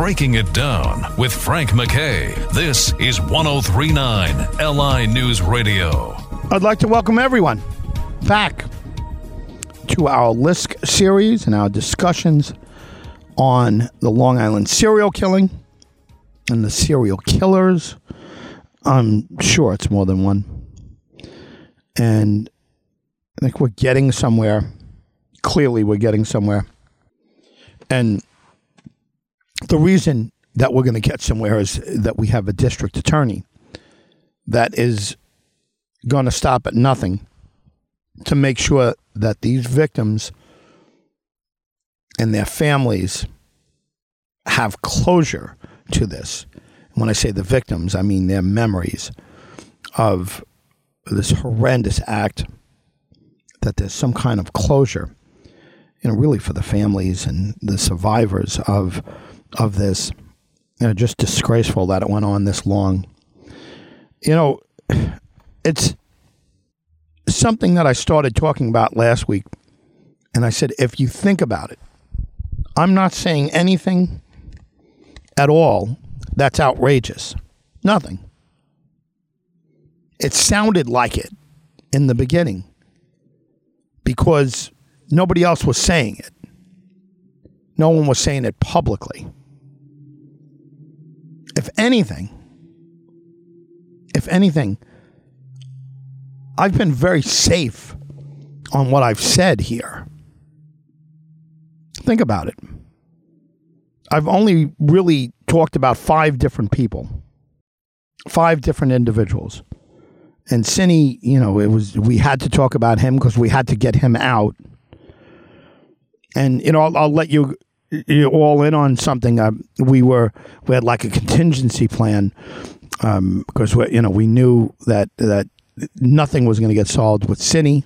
Breaking It Down with Frank McKay. This is 1039 LI News Radio. I'd like to welcome everyone back to our LISK series and our discussions on the Long Island serial killing and the serial killers. I'm sure it's more than one. And I think we're getting somewhere. Clearly, we're getting somewhere. And the reason that we're going to get somewhere is that we have a district attorney that is going to stop at nothing to make sure that these victims and their families have closure to this. When I say the victims, I mean their memories of this horrendous act, that there's some kind of closure, you know, really for the families and the survivors of of this. You know, just disgraceful that it went on this long. You know, it's something that I started talking about last week, and I said, if you think about it, I'm not saying anything at all that's outrageous. Nothing. It sounded like it in the beginning because nobody else was saying it. No one was saying it publicly. If anything, if anything, I've been very safe on what I've said here. Think about it. I've only really talked about five different people, five different individuals. And Sini, you know, it was we had to talk about him because we had to get him out. And you know, I'll, I'll let you all in on something. Uh, we were we had like a contingency plan um, because we you know we knew that that nothing was going to get solved with Sini.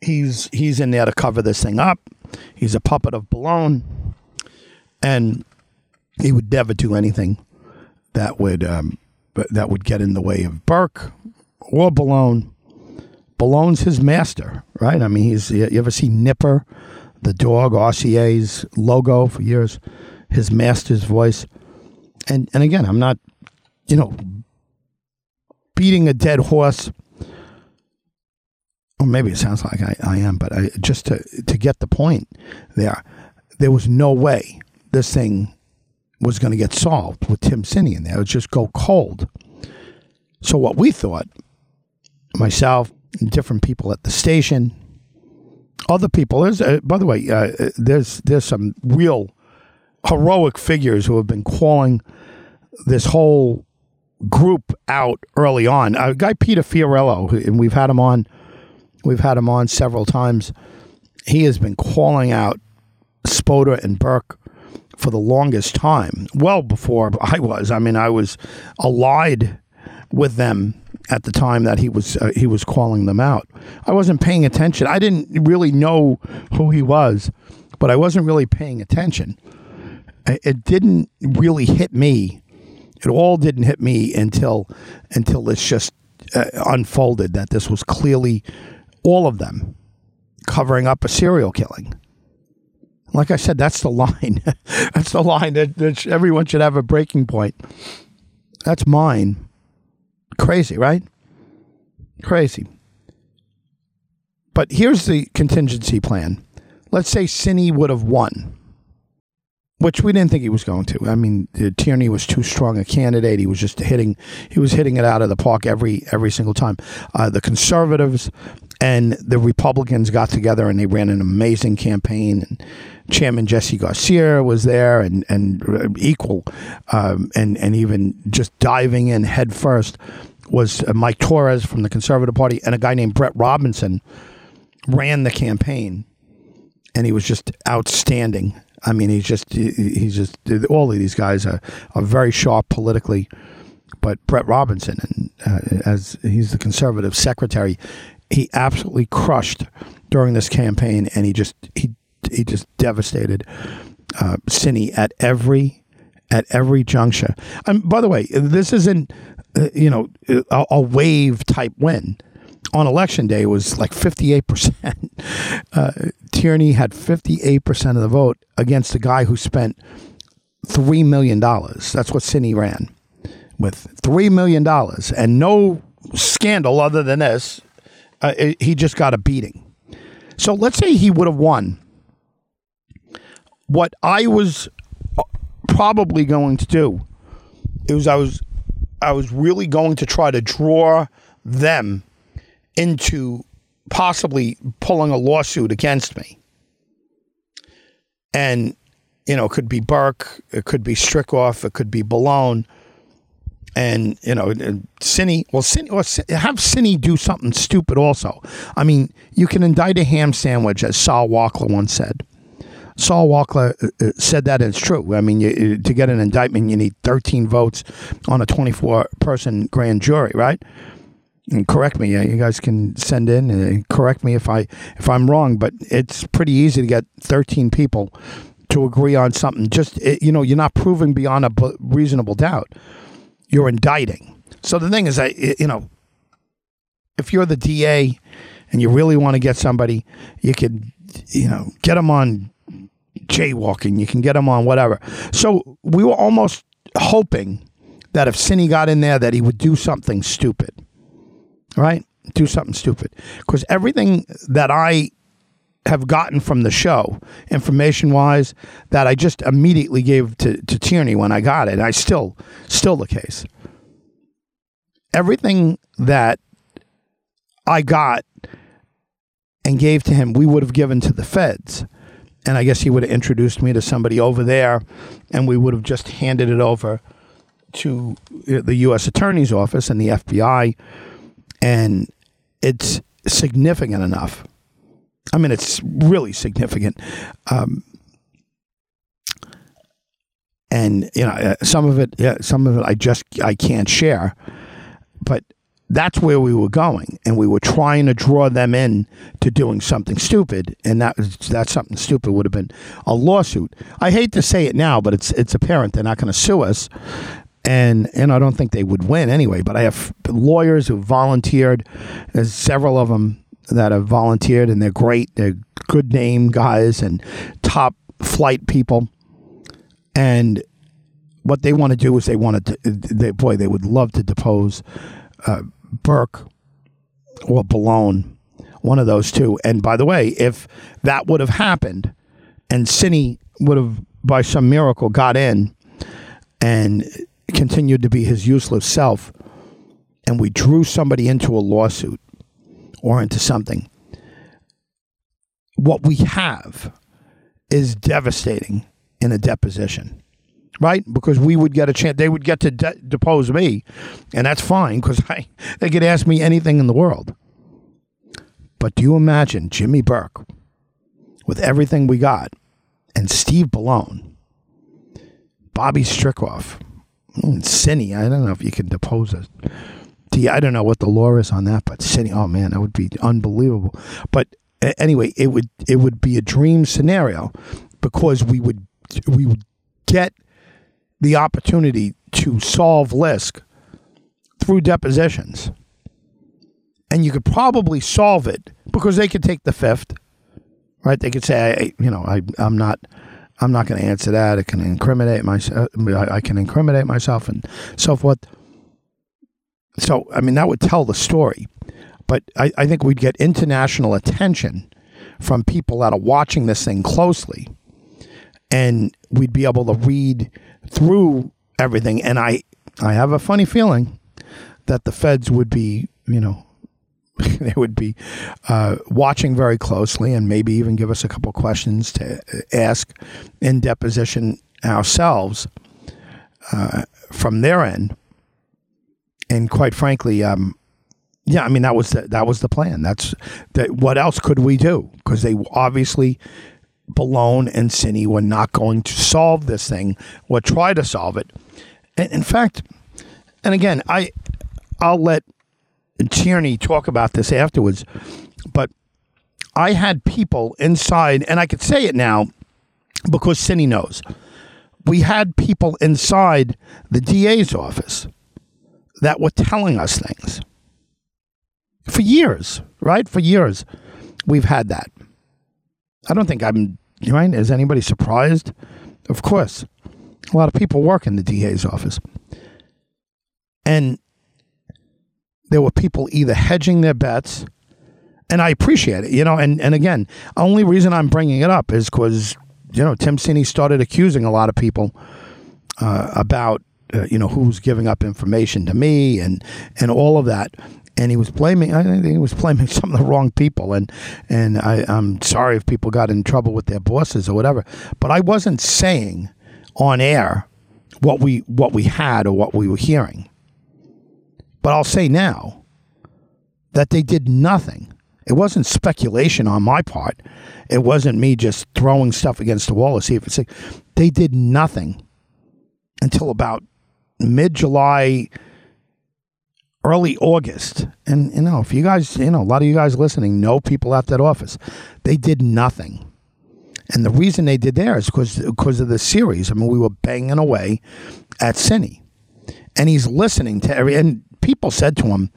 He's he's in there to cover this thing up. He's a puppet of Bellone and he would never do anything that would um, that would get in the way of Burke or Bellone. Bellone's his master, right? I mean, he's you ever see Nipper, the dog, RCA's logo for years, his master's voice, and and again, I'm not, you know, beating a dead horse. Or maybe it sounds like I, I am, but I, just to to get the point there, there was no way this thing was going to get solved with Tim Sini in there. It would just go cold. So what we thought, myself, and different people at the station, other people. There's, uh, by the way, uh, there's there's some real heroic figures who have been calling this whole group out early on. A guy Peter Fiorello, and we've had him on, we've had him on several times. He has been calling out Spota and Burke for the longest time, well before I was. I mean, I was allied with them at the time that he was uh, he was calling them out. I wasn't paying attention. I didn't really know who he was, but I wasn't really paying attention. It didn't really hit me. It all didn't hit me until until this just uh, unfolded that this was clearly all of them covering up a serial killing. Like I said, that's the line. that's the line that, that everyone should have a breaking point. That's mine. Crazy, right? Crazy. But here's the contingency plan. Let's say Sini would have won, which we didn't think he was going to. I mean, Tierney was too strong a candidate. He was just hitting. He was hitting it out of the park every every single time. Uh, the conservatives and the Republicans got together and they ran an amazing campaign. And Chairman Jesse Garcia was there, and and equal, um, and and even just diving in head first was uh, Mike Torres from the Conservative Party, and a guy named Brett Robinson ran the campaign, and he was just outstanding. I mean, he's just he's just all of these guys are are very sharp politically, but Brett Robinson, and uh, as he's the conservative secretary, he absolutely crushed during this campaign, and he just he he just devastated uh, at every at every juncture. And by the way, this isn't you know a, a, wave type win. On election day, was like fifty eight percent. Uh, Tierney had fifty eight percent of the vote against a guy who spent $3 million. That's what Sini ran with $3 million and no scandal other than this. Uh, it- he just got a beating. So let's say he would have won. What I was uh, probably going to do is I was I was really going to try to draw them into possibly pulling a lawsuit against me. And, you know, it could be Burke, it could be Strickoff, it could be Bellone. And, you know, Sini, well, Sini, or Sini- have Sini do something stupid also. I mean, you can indict a ham sandwich, as Sol Wachtler once said. Sol Wachtler uh, uh, said that it's true. I mean, you, to get an indictment, you need 13 votes on a 24 person grand jury, right? And correct me. uh, You guys can send in and correct me if I if I'm wrong, but it's pretty easy to get 13 people to agree on something. Just you know, you're not proving beyond a reasonable doubt. You're indicting. So the thing is, I you know, if you're the DA and you really want to get somebody, you could you know get them on jaywalking. You can get them on whatever. So we were almost hoping that if Sini got in there, that he would do something stupid, right? Do something stupid. Because everything that I have gotten from the show, information wise, that I just immediately gave to, to Tierney when I got it. I still, still the case. Everything that I got and gave to him, we would have given to the feds and I guess he would have introduced me to somebody over there, and we would have just handed it over to the U.S. Attorney's Office and the FBI, and it's significant enough. I mean, it's really significant. Um, and you know, uh, some of it, yeah, some of it, I just I can't share, but that's where we were going and we were trying to draw them in to doing something stupid and that that something stupid would have been a lawsuit. I hate to say it now but it's it's apparent they're not going to sue us and and i don't think they would win anyway but i have lawyers who volunteered there's several of them that have volunteered and they're great they're good name guys and top flight people and what they want to do is they want to they, boy they would love to depose uh, Burke or Bellone, one of those two. And by the way, if that would have happened and Sini would have, by some miracle, got in and continued to be his useless self, and we drew somebody into a lawsuit or into something, what we have is devastating in a deposition right? Because we would get a chance. They would get to de- depose me, and that's fine because they could ask me anything in the world. But do you imagine Jimmy Burke with everything we got, and Steve Bellone, Bobby Strickoff, and mm, Sini? I don't know if you can depose us. I don't know what the law is on that, but Sini, oh man, that would be unbelievable. But anyway, it would it would be a dream scenario because we would we would get the opportunity to solve Lisk through depositions. And you could probably solve it because they could take the fifth, right? They could say, I, you know, I, I'm not, I'm not going to answer that. I can incriminate myself. Uh, I I can incriminate myself and so forth. So, I mean, that would tell the story. But I, I think we'd get international attention from people that are watching this thing closely. And we'd be able to read through everything. And I, I have a funny feeling that the feds would be, you know, they would be uh, watching very closely and maybe even give us a couple questions to ask in deposition ourselves uh, from their end. And quite frankly, um, yeah, I mean that was the, that was the plan. That's that. What else could we do? Because they obviously Bellone and Sini were not going to solve this thing or try to solve it. And in fact, and again, I I'll let Tierney talk about this afterwards, but I had people inside, and I could say it now because Sini knows. We had people inside the DA's office that were telling us things for years, right? For years, we've had that. I don't think I'm right. Is anybody surprised? Of course. A lot of people work in the DA's office. And there were people either hedging their bets, and I appreciate it, you know. And, and again, only reason I'm bringing it up is because, you know, Tim Sini started accusing a lot of people uh, about, uh, you know, who's giving up information to me and, and all of that and he was blaming I think he was blaming some of the wrong people and and I, I'm sorry if people got in trouble with their bosses or whatever but I wasn't saying on air what we what we had or what we were hearing. But I'll say now that they did nothing. It wasn't speculation on my part. It wasn't me just throwing stuff against the wall to see if it's they did nothing until about mid July early August. And, you know, if you guys, you know, a lot of you guys listening know people at that office, they did nothing. And the reason they did there is because of the series. I mean, we were banging away at Sini, and he's listening to every. And people said to him,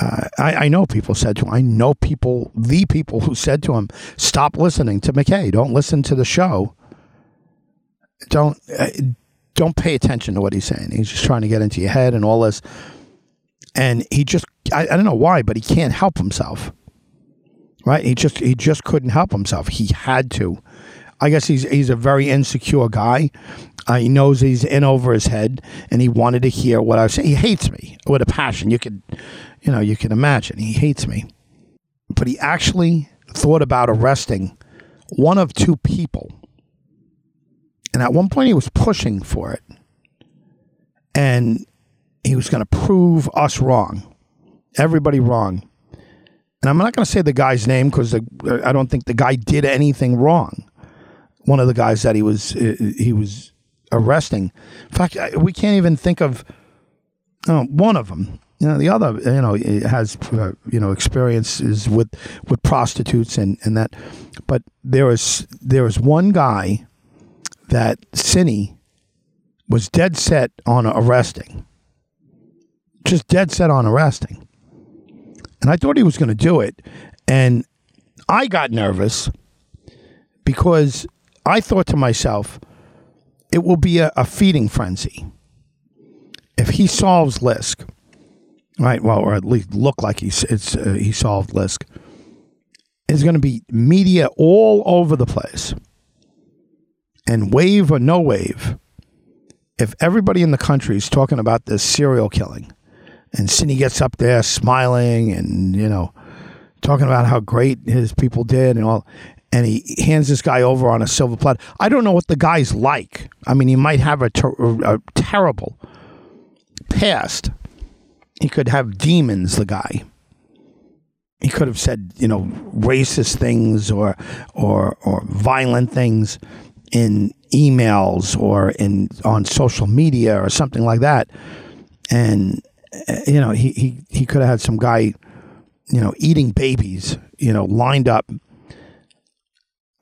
uh, I, I, know people said to him, I know people, the people who said to him, stop listening to McKay. Don't listen to the show. Don't uh, don't pay attention to what he's saying. He's just trying to get into your head and all this and he just I, I don't know why, but he can't help himself. Right? He just he just couldn't help himself. He had to. I guess he's he's a very insecure guy. Uh, he knows he's in over his head, and he wanted to hear what I was saying. He hates me with a passion. You could, you know, you can imagine. He hates me, but he actually thought about arresting one of two people, and at one point he was pushing for it, and he was going to prove us wrong, everybody wrong. And I'm not going to say the guy's name because I don't think the guy did anything wrong. One of the guys that he was uh, he was arresting. In fact, we can't even think of oh, one of them. You know, the other, you know, has uh, you know experiences with with prostitutes and and that. But there was there was one guy that Sini was dead set on arresting just dead set on arresting. And I thought he was going to do it. And I got nervous because I thought to myself, it will be a, a feeding frenzy. If he solves Lisk, right? Well, or at least look like he's it's uh, he solved Lisk. There's going to be media all over the place, and wave or no wave. If everybody in the country is talking about this serial killing, and Sini gets up there smiling and, you know, talking about how great his people did and all. And he hands this guy over on a silver platter. I don't know what the guy's like. I mean, he might have a, ter- a terrible past. He could have demons, the guy. He could have said, you know, racist things or or or violent things in emails or in on social media or something like that. And you know, he, he, he could have had some guy, you know, eating babies, you know, lined up.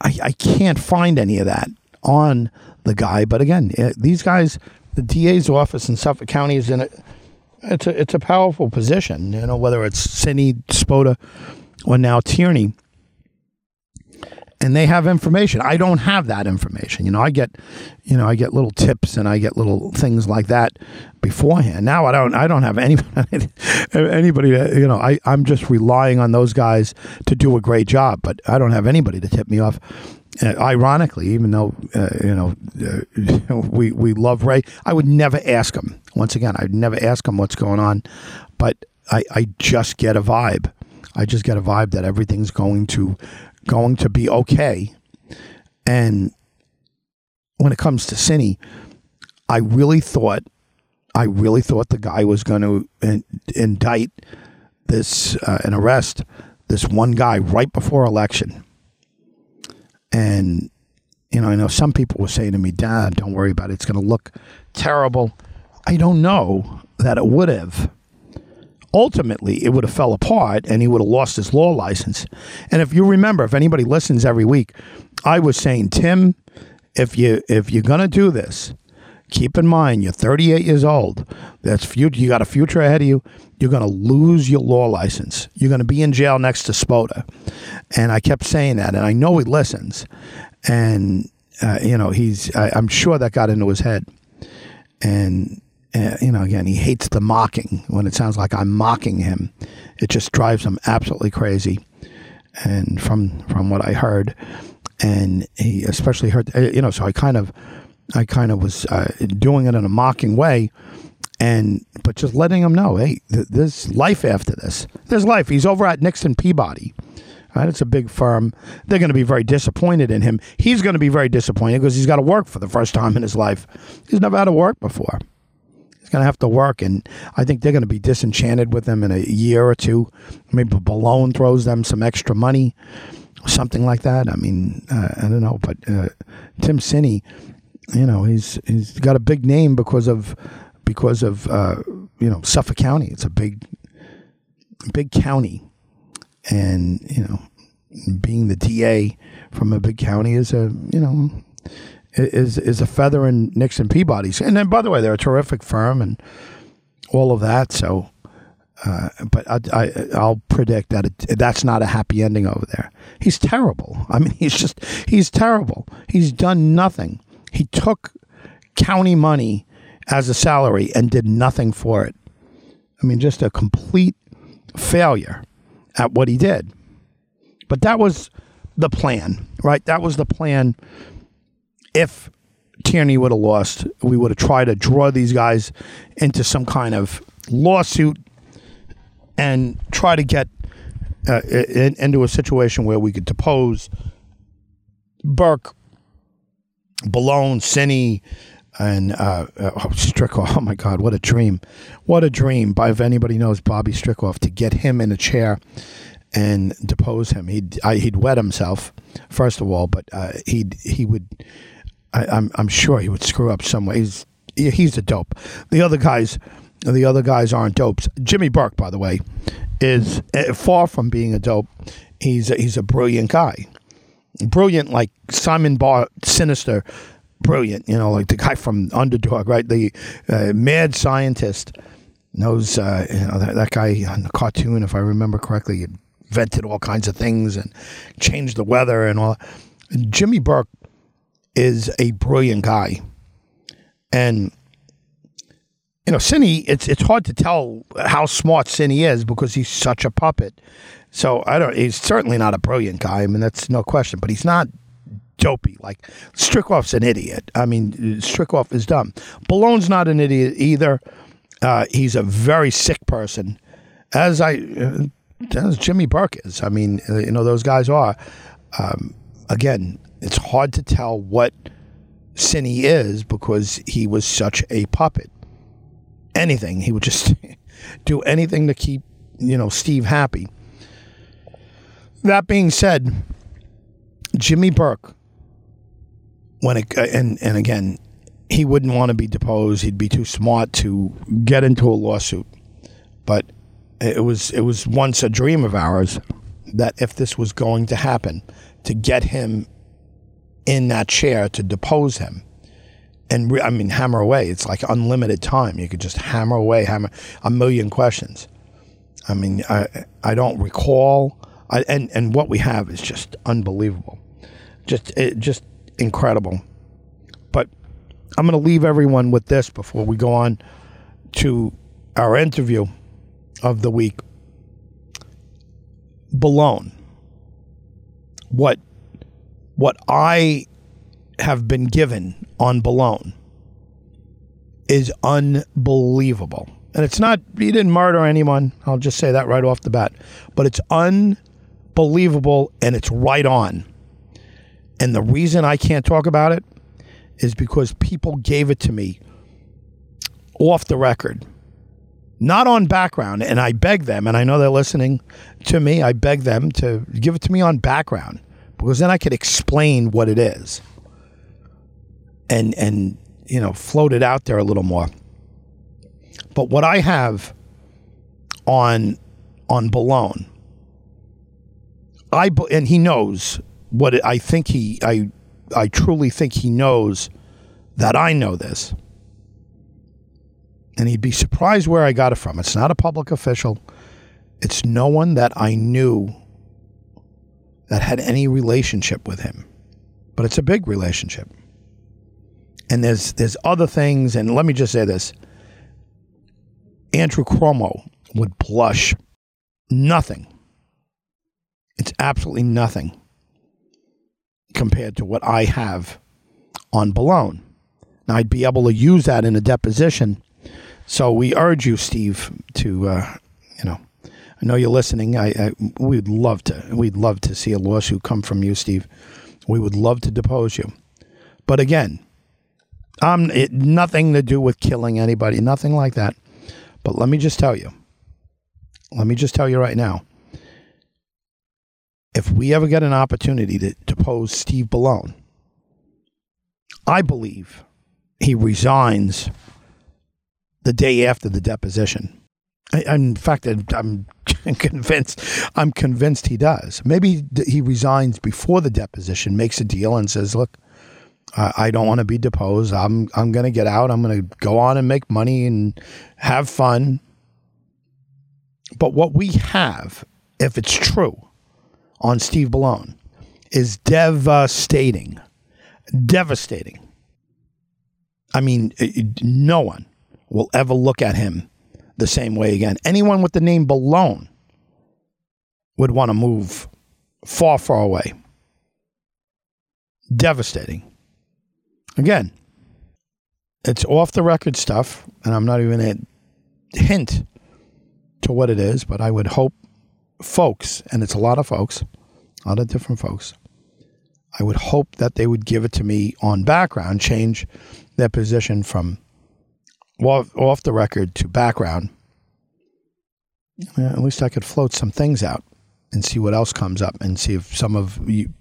I, I can't find any of that on the guy. But again, uh, these guys, the DA's office in Suffolk County is in a, it's a, it's a powerful position, you know, whether it's Sini, Spota, or now Tierney and they have information. I don't have that information. You know, I get, you know, I get little tips and I get little things like that beforehand. Now I don't. I don't have any anybody. To, you know, I I'm just relying on those guys to do a great job. But I don't have anybody to tip me off. Uh, ironically, even though uh, you know uh, we we love Ray, I would never ask him. Once again, I'd never ask him what's going on, but I I just get a vibe. I just get a vibe that everything's going to going to be okay. And when it comes to Sini, I really thought, I really thought the guy was going to in, indict this uh, and arrest this one guy right before election. And you know, I know some people were saying to me, "Dad, don't worry about it. It's going to look terrible." I don't know that it would have ultimately it would have fell apart and he would have lost his law license. And if you remember, if anybody listens every week, I was saying, Tim, if you if you're gonna do this, keep in mind you're 38 years old. That's future. You got a future ahead of you. You're gonna lose your law license. You're gonna be in jail next to Spota. And I kept saying that, and I know he listens. And uh, you know, he's. I, I'm sure that got into his head, and uh, you know, again, he hates the mocking. When it sounds like I'm mocking him, it just drives him absolutely crazy. And from from what I heard, and he especially heard, uh, you know, so I kind of, I kind of was uh, doing it in a mocking way, and but just letting him know, hey, th- there's life after this. There's life. He's over at Nixon Peabody. Right, it's a big firm. They're going to be very disappointed in him. He's going to be very disappointed because he's got to work for the first time in his life. He's never had to work before going to have to work, and I think they're going to be disenchanted with him in a year or two. Maybe Bellone throws them some extra money, something like that. I mean, uh, I don't know, but uh, Tim Sini, you know, he's he's got a big name because of because of uh, you know Suffolk County. It's a big big county, and you know, being the DA from a big county is a you know is is a feather in Nixon Peabody's. And then, by the way, they're a terrific firm and all of that. So, uh, but I, I, will predict that it, that's not a happy ending over there. He's terrible. I mean, he's just he's terrible. He's done nothing. He took county money as a salary and did nothing for it. I mean, just a complete failure at what he did. But that was the plan, right? That was the plan if Tierney would have lost, we would have tried to draw these guys into some kind of lawsuit and try to get uh, in, into a situation where we could depose Burke, Bellone, Sini, and uh, uh, oh, Strickoff. Oh my God, what a dream! What a dream! By if anybody knows Bobby Strickoff, to get him in a chair and depose him, he'd I, he'd wet himself first of all, but uh, he'd he would I, am I'm, I'm sure he would screw up some way. He's he's a dope. The other guys, the other guys aren't dopes. Jimmy Burke, by the way, is uh, far from being a dope. He's a, he's a brilliant guy, brilliant like Simon Bar, sinister, brilliant. You know, like the guy from Underdog, right? The uh, mad scientist knows. Uh, you know that, that guy on the cartoon, if I remember correctly, invented all kinds of things and changed the weather and all. Jimmy Burke is a brilliant guy. And you know, Sini, it's it's hard to tell how smart Sini is because he's such a puppet. So I don't. He's certainly not a brilliant guy. I mean, that's no question. But he's not dopey. Like Strickoff's an idiot. I mean, Strickoff is dumb. Bellone's not an idiot either. Uh, he's a very sick person, as I as Jimmy Burke is. I mean, uh, you know, those guys are. Um, again, it's hard to tell what Sini is because he was such a puppet. Anything. He would just do anything to keep, you know, Steve happy. That being said, Jimmy Burke, when it, uh, and, and again, he wouldn't want to be deposed. He'd be too smart to get into a lawsuit. But it was it was once a dream of ours that if this was going to happen, to get him in that chair to depose him. And re- I mean, hammer away. It's like unlimited time. You could just hammer away, hammer a million questions. I mean, I I don't recall. I, and and what we have is just unbelievable, just it, just incredible. But I'm going to leave everyone with this before we go on to our interview of the week. Bellone. What what I have been given on Bellone is unbelievable. And it's not, he didn't murder anyone. I'll just say that right off the bat. But it's unbelievable and it's right on. And the reason I can't talk about it is because people gave it to me off the record, not on background. And I beg them, and I know they're listening to me, I beg them to give it to me on background because then I could explain what it is and and you know float it out there a little more. But what I have on on Bellone, I and he knows what it, I think he I I truly think he knows that I know this. And he'd be surprised where I got it from. It's not a public official. It's no one that I knew that had any relationship with him. but it's a big relationship. And there's there's other things, and let me just say this: Andrew Cuomo would blush nothing. It's absolutely nothing compared to what I have on Bellone. Now I'd be able to use that in a deposition. So we urge you, Steve, to uh, I know you're listening. I, I we'd love to we'd love to see a lawsuit come from you, Steve. We would love to depose you. But again, um, it, nothing to do with killing anybody, nothing like that. But let me just tell you, let me just tell you right now, if we ever get an opportunity to depose Steve Bellone, I believe he resigns the day after the deposition. I, in fact, I'm convinced. I'm convinced he does. Maybe he resigns before the deposition, makes a deal, and says, "Look, I don't want to be deposed. I'm I'm going to get out. I'm going to go on and make money and have fun." But what we have, if it's true, on Steve Bellone, is devastating, devastating. I mean, no one will ever look at him the same way again. Anyone with the name Bellone would want to move far, far away. Devastating. Again, it's off the record stuff, and I'm not even a hint to what it is, but I would hope folks, and it's a lot of folks, a lot of different folks, I would hope that they would give it to me on background, change their position from off, the record to background. at least I could float some things out and see what else comes up and see if some of you,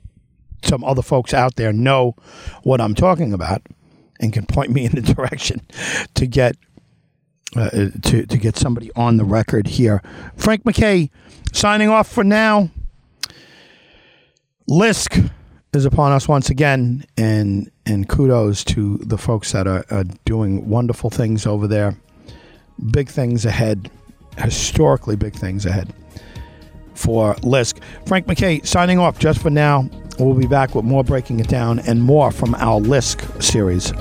some other folks out there know what I'm talking about and can point me in the direction to get uh, to to get somebody on the record here. Frank McKay signing off for now. Lisk is upon us once again, and and kudos to the folks that are, are doing wonderful things over there. Big things ahead, historically big things ahead for Lisk. Frank McKay signing off just for now. We'll be back with more breaking it down and more from our Lisk series.